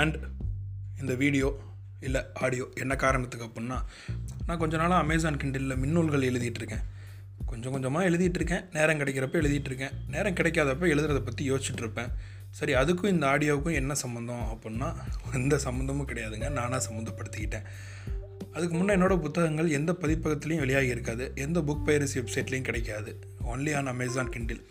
And இந்த video இல்லை audio என்ன காரணத்துக்கு அப்புடின்னா நான் கொஞ்ச நாளாக அமேசான் கிண்டலில் மின்னூல்கள் எழுதிட்டுருக்கேன். கொஞ்சம் கொஞ்சமாக எழுதிட்டுருக்கேன். நேரம் கிடைக்கிறப்ப எழுதிட்டுருக்கேன். நேரம் கிடைக்காதப்ப எழுதுறதை பற்றி யோசிச்சுட்ருப்பேன் சரி அதுக்கும் இந்த ஆடியோவுக்கும் என்ன சம்மந்தம் அப்புடின்னா எந்த சம்மந்தமும் கிடையாதுங்க. நானாக சம்மந்தப்படுத்திக்கிட்டேன் அதுக்கு முன்னே என்னோடய புத்தகங்கள் எந்த பதிப்பகத்துலேயும் வெளியாகி இருக்காது. எந்த புக் பைரசி வெப்சைட்லேயும் கிடைக்காது. ஒன்லி ஆன் அமேசான் கிண்டில்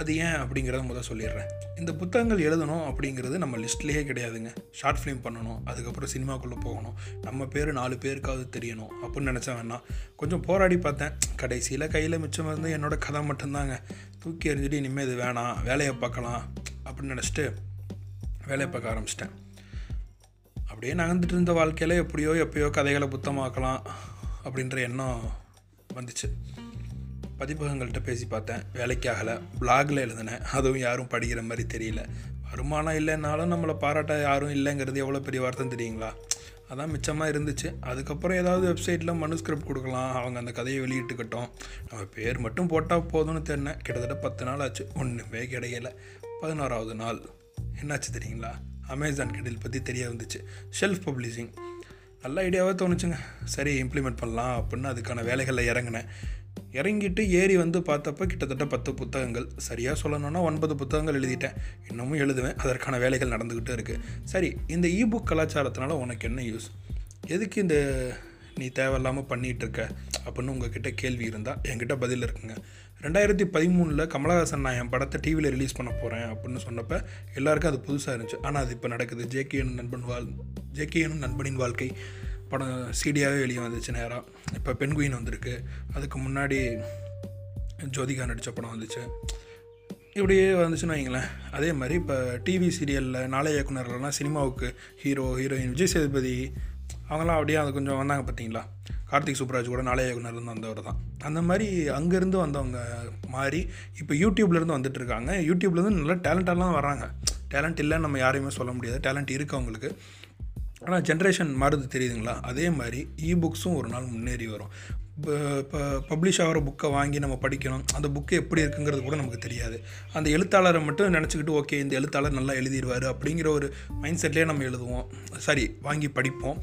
அது ஏன் அப்படிங்கிறத முதல் சொல்லிடுறேன். இந்த புத்தகங்கள் எழுதணும் அப்படிங்கிறது நம்ம லிஸ்ட்லேயே கிடையாதுங்க. ஷார்ட் ஃபிலிம் பண்ணணும் அதுக்கப்புறம் சினிமாக்குள்ளே போகணும். நம்ம பேர் நாலு பேருக்காவது தெரியணும் அப்படின்னு நினச்சா வேணாம் கொஞ்சம் போராடி பார்த்தேன். கடைசியில் கையில் மிச்சம் இருந்து என்னோட கதை மட்டும்தாங்க. தூக்கி எறிஞ்சிட்டு இனிமேல் இது வேணாம் வேலையை பார்க்கலாம் அப்படின்னு நினச்சிட்டு வேலையை பார்க்க ஆரம்பிச்சிட்டேன். அப்படியே நகர்ந்துட்டு இருந்த வாழ்க்கையில் எப்படியோ எப்பயோ கதைகளை புத்தமாக்கலாம் அப்படின்ற எண்ணம் வந்துச்சு. பதிப்பகங்கள்கிட்ட பேசி பார்த்தேன். வேலைக்கு ஆகலை பிளாகில் எழுதினேன். அதுவும் யாரும் படிக்கிற மாதிரி தெரியல. வருமானம் இல்லைன்னாலும் நம்மளை பாராட்ட யாரும் இல்லைங்கிறது எவ்வளோ பெரிய வார்த்தை தெரியுங்களா? அதான் மிச்சமாக இருந்துச்சு. அதுக்கப்புறம் ஏதாவது வெப்சைட்டில் மனுஸ்கிரிப்ட் கொடுக்கலாம். அவங்க அந்த கதையை வெளியிட்டுக்கட்டும். நம்ம பேர் மட்டும் போட்டால் போதும்னு தெரினேன் கிட்டத்தட்ட பத்து நாள் ஆச்சு. ஒன்றுமே கிடைக்கல. பதினோராவது நாள். என்னாச்சு தெரியுங்களா? அமேசான் கெடில் பற்றி தெரிய வந்துச்சு. ஷெல்ஃப் பப்ளிஷிங் நல்ல ஐடியாவாக தோணுச்சுங்க. சரி இம்ப்ளிமெண்ட் பண்ணலாம் அப்படின்னு அதுக்கான வேலைகளில் இறங்கினேன். இறங்கிட்டு ஏறி வந்து பார்த்தப்ப கிட்டத்தட்ட பத்து புத்தகங்கள். சரியாக சொல்லணும்னா ஒன்பது புத்தகங்கள் எழுதிட்டேன். இன்னமும் எழுதுவேன். அதற்கான வேலைகள் நடந்துக்கிட்டே இருக்குது சரி இந்த இபுக் கலாச்சாரத்தினால உனக்கு என்ன யூஸ் எதுக்கு இந்த நீ தேவையில்லாமல் பண்ணிகிட்டு இருக்க? அப்படின்னு உங்ககிட்ட கேள்வி இருந்தால் என்கிட்ட பதில் இருக்குங்க. ரெண்டாயிரத்தி பதிமூணில் கமலஹாசன் நான் என் படத்தை டிவியில் ரிலீஸ் பண்ண போகிறேன் அப்படின்னு சொன்னப்போ எல்லாருக்கும் அது புதுசாக இருந்துச்சு. ஆனால் அது இப்போ நடக்குது. ஜேகேஎன் நண்பன் வாழ் ஜேகேஎன் நண்பனின் வாழ்க்கை. படம் சீடியாகவே வெளியே வந்துச்சு நேராக இப்போ பெண்குயின் வந்திருக்கு. அதுக்கு முன்னாடி ஜோதிகா நடித்த படம் வந்துச்சு. இப்படியே வந்துச்சுன்னு வைங்களேன். அதே மாதிரி இப்போ டிவி சீரியலில் நாளை இயக்குனர்கள்லாம் சினிமாவுக்கு ஹீரோ ஹீரோயின் விஜய் சேதுபதி அவங்களாம் அப்படியே அது கொஞ்சம் வந்தாங்க பார்த்தீங்களா கார்த்திக் சுப்ராஜ் கூட நாளைய இயக்குனர்லேருந்து வந்தவர் தான். அந்த மாதிரி அங்கேருந்து வந்தவங்க மாதிரி இப்போ யூடியூப்லேருந்து வந்துட்டு இருக்காங்க. யூடியூப்லேருந்து நல்ல டேலண்டாலாம் வராங்க டேலண்ட் இல்லைன்னு நம்ம யாரையுமே சொல்ல முடியாது. டேலண்ட் இருக்குது அவங்களுக்கு. ஆனால் ஜென்ரேஷன் மாறுது தெரியுதுங்களா? அதே மாதிரி இ புக்ஸும் ஒரு நாள் முன்னேறி வரும். இப்போ பப்ளிஷ் ஆகிற புக்கை வாங்கி நம்ம படிக்கணும். அந்த புக்கு எப்படி இருக்குங்கிறது கூட நமக்கு தெரியாது. அந்த எழுத்தாளரை மட்டும் நினச்சிக்கிட்டு ஓகே இந்த எழுத்தாளர் நல்லா எழுதிடுவார் அப்படிங்கிற ஒரு மைண்ட் செட்லேயே நம்ம எழுதுவோம். சரி வாங்கி படிப்போம்.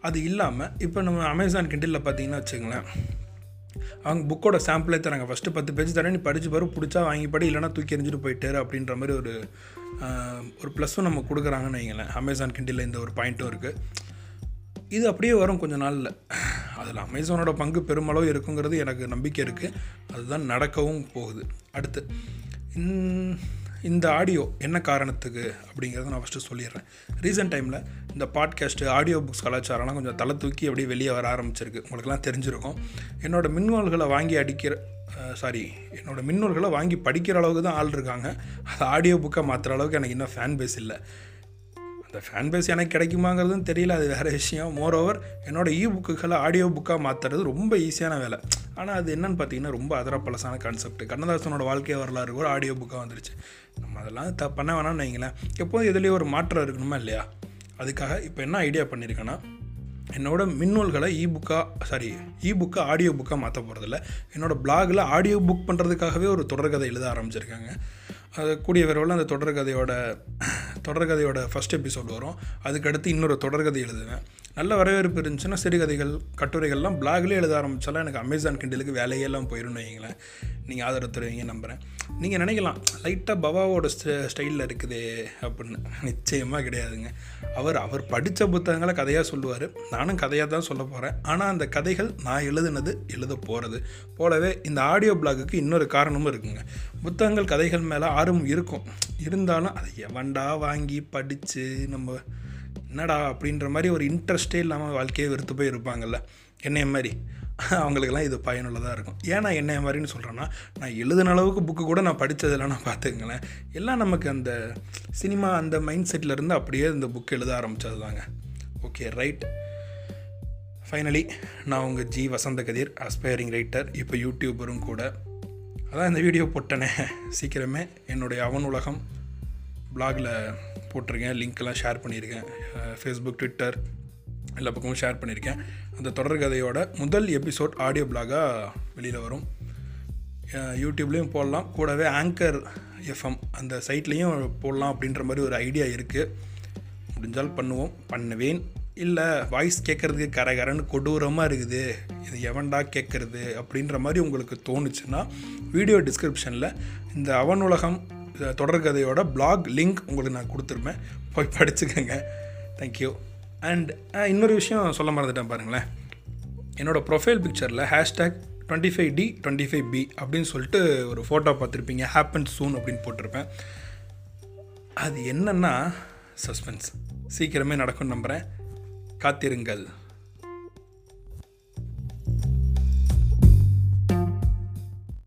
அது இல்லாமல் இப்போ நம்ம அமேசான் கிண்டிலில் பார்த்தீங்கன்னா வச்சுங்களேன் அவங்க புக்கோட சாம்பிளே தராங்க ஃபஸ்ட்டு பத்து பேஜ் தரேன் நீ படித்து பாரு பிடிச்சா வாங்கி படி இல்லைனா தூக்கி எறிஞ்சிட்டு போயிட்டாரு அப்படின்ற மாதிரி ஒரு ஒரு ப்ளஸ்ஸும் நம்ம கொடுக்குறாங்கன்னு வைங்களேன். அமேசான் கிண்டில் இந்த ஒரு பாயிண்ட்டும் இருக்குது இது அப்படியே வரும் கொஞ்ச நாளில். அதில் அமேசானோட பங்கு பெருமளவு இருக்குங்கிறது எனக்கு நம்பிக்கை இருக்குது அதுதான் நடக்கவும் போகுது. அடுத்து இந்த ஆடியோ என்ன காரணத்துக்கு அப்படிங்கிறத நான் ஃபஸ்ட்டு சொல்லிடுறேன். ரீசெண்ட் டைமில் இந்த பாட்காஸ்ட்டு ஆடியோ புக்ஸ் கலாச்சாரம்லாம் கொஞ்சம் தலை தூக்கி அப்படியே வெளியே வர ஆரம்பிச்சிருக்கு. உங்களுக்குலாம் தெரிஞ்சிருக்கும். என்னோடய மின்னூல்களை வாங்கி அடிக்கிற சாரி என்னோடய மின்னூல்களை வாங்கி படிக்கிற அளவுக்கு தான் ஆள் இருக்காங்க. அது ஆடியோ புக்கை மாற்றுற அளவுக்கு எனக்கு இன்னும் ஃபேன் பேஸ் இல்லை. அந்த ஃபேன் பேஸ் எனக்கு கிடைக்குமாங்கிறதும் தெரியல. அது வேறு விஷயம். மோரோவர் என்னோடய இ புக்குகளை ஆடியோ புக்காக மாற்றுறது ரொம்ப ஈஸியான வேலை. ஆனால் அது என்னென்னு பார்த்தீங்கன்னா ரொம்ப அதரப்பழசான கான்செப்ட் கண்ணதாசனோட வாழ்க்கை வரலாறு ஒரு ஆடியோ புக்காக வந்துருச்சு. நம்ம அதெல்லாம் த பண்ண வேணாம்னு வைங்களேன். எப்போதும் எதுலேயும் ஒரு மாற்றம் இருக்கணுமா இல்லையா? அதுக்காக இப்போ என்ன ஐடியா பண்ணியிருக்கேன்னா என்னோட மின்னூல்களை இ புக்காக சாரி இ புக்கை ஆடியோ புக்காக மாற்ற போகிறதில்ல என்னோடய பிளாகில் ஆடியோ புக் பண்ணுறதுக்காகவே ஒரு தொடர்கதை எழுத ஆரம்பிச்சிருக்காங்க. அது கூடிய விரைவில் அந்த தொடர்கதையோட தொடர்கதையோட ஃபஸ்ட் எபிசோட் வரும். அதுக்கடுத்து இன்னொரு தொடர்கதை எழுதுவேன். நல்ல வரவேற்பு இருந்துச்சுன்னா சிறுகதைகள் கட்டுரைகள்லாம் பிளாக்லேயே எழுத ஆரம்பித்தாலும் எனக்கு அமேசான் கிண்டலுக்கு வேலையெல்லாம் போயிடும்னு வைங்களேன் நீங்கள் ஆதரவு தருவீங்க நம்புகிறேன் நீங்கள் நினைக்கலாம் லைட்டாக பவாவோட ஸ்ட ஸ்டைலில் இருக்குதே அப்படின்னு. நிச்சயமாக கிடையாதுங்க. அவர் அவர் படித்த புத்தகங்களை கதையாக சொல்லுவார். நானும் கதையாக தான் சொல்ல போகிறேன் ஆனால் அந்த கதைகள் நான் எழுதுனது எழுத போகிறது போலவே இந்த ஆடியோ பிளாகுக்கு இன்னொரு காரணமும் இருக்குங்க. புத்தகங்கள் கதைகள் மேலே ஆர்வம் இருக்கும். இருந்தாலும் அதை எவன்டா வாங்கி படித்து நம்ம என்னடா அப்படின்ற மாதிரி ஒரு இன்ட்ரெஸ்டே இல்லாமல் வாழ்க்கையை வெறுத்து போய் இருப்பாங்கல்ல என்னைய மாதிரி. அவங்களுக்கெல்லாம் இது பயனுள்ளதாக இருக்கும். ஏன் நான் என்னைய மாதிரின்னு சொல்கிறேன்னா நான் எழுதின அளவுக்கு புக்கு கூட நான் படித்ததெல்லாம் நான் பார்த்துக்கங்களேன் எல்லாம் நமக்கு அந்த சினிமா அந்த மைண்ட் செட்டில் இருந்து அப்படியே இந்த புக் எழுத ஆரம்பித்தது தாங்க ஓகே ரைட் ஃபைனலி நான் உங்கள் ஜி. வசந்த கதிர் அஸ்பைரிங் ரைட்டர் இப்போ யூடியூபரும் கூட. அதான் இந்த வீடியோ போட்டனே. சீக்கிரமே என்னுடைய அவன் உலகம். பிளாகில் போட்டிருக்கேன் லிங்க்கெல்லாம் ஷேர் பண்ணியிருக்கேன். ஃபேஸ்புக் ட்விட்டர் எல்லா பக்கமும் ஷேர் பண்ணியிருக்கேன். அந்த தொடர்கதையோட முதல் எபிசோட் ஆடியோ பிளாகாக வெளியில் வரும். யூடியூப்லேயும் போடலாம். கூடவே ஆங்கர் எஃப்எம் அந்த சைட்லேயும் போடலாம் அப்படின்ற மாதிரி ஒரு ஐடியா இருக்குது முடிஞ்சால் பண்ணுவோம். பண்ணுவேன். இல்லை வாய்ஸ் கேட்குறதுக்கு கரகரன்னு கொடூரமாக இருக்குது. இது எவன்டா கேட்குறது அப்படின்ற மாதிரி உங்களுக்கு தோணுச்சுன்னா வீடியோ டிஸ்கிரிப்ஷனில் இந்த அவன் உலகம் தொடர்கதையோட பிளாக் லிங்க் உங்களுக்கு நான் கொடுத்துருப்பேன். போய் படிச்சுக்கோங்க. தேங்க்யூ அண்ட் இன்னொரு விஷயம் சொல்ல மறந்துட்டேன் பாருங்களேன். என்னோடய ப்ரொஃபைல் பிக்சரில் hashtag twenty five T twenty five B அப்படின்னு சொல்லிட்டு ஒரு ஃபோட்டோ பார்த்துருப்பீங்க. ஹேப்பன் சூன் அப்படின்னு போட்டிருப்பேன். அது என்னென்னா சஸ்பென்ஸ் சீக்கிரமே நடக்கும்னு நம்புகிறேன் காத்திருங்கள்.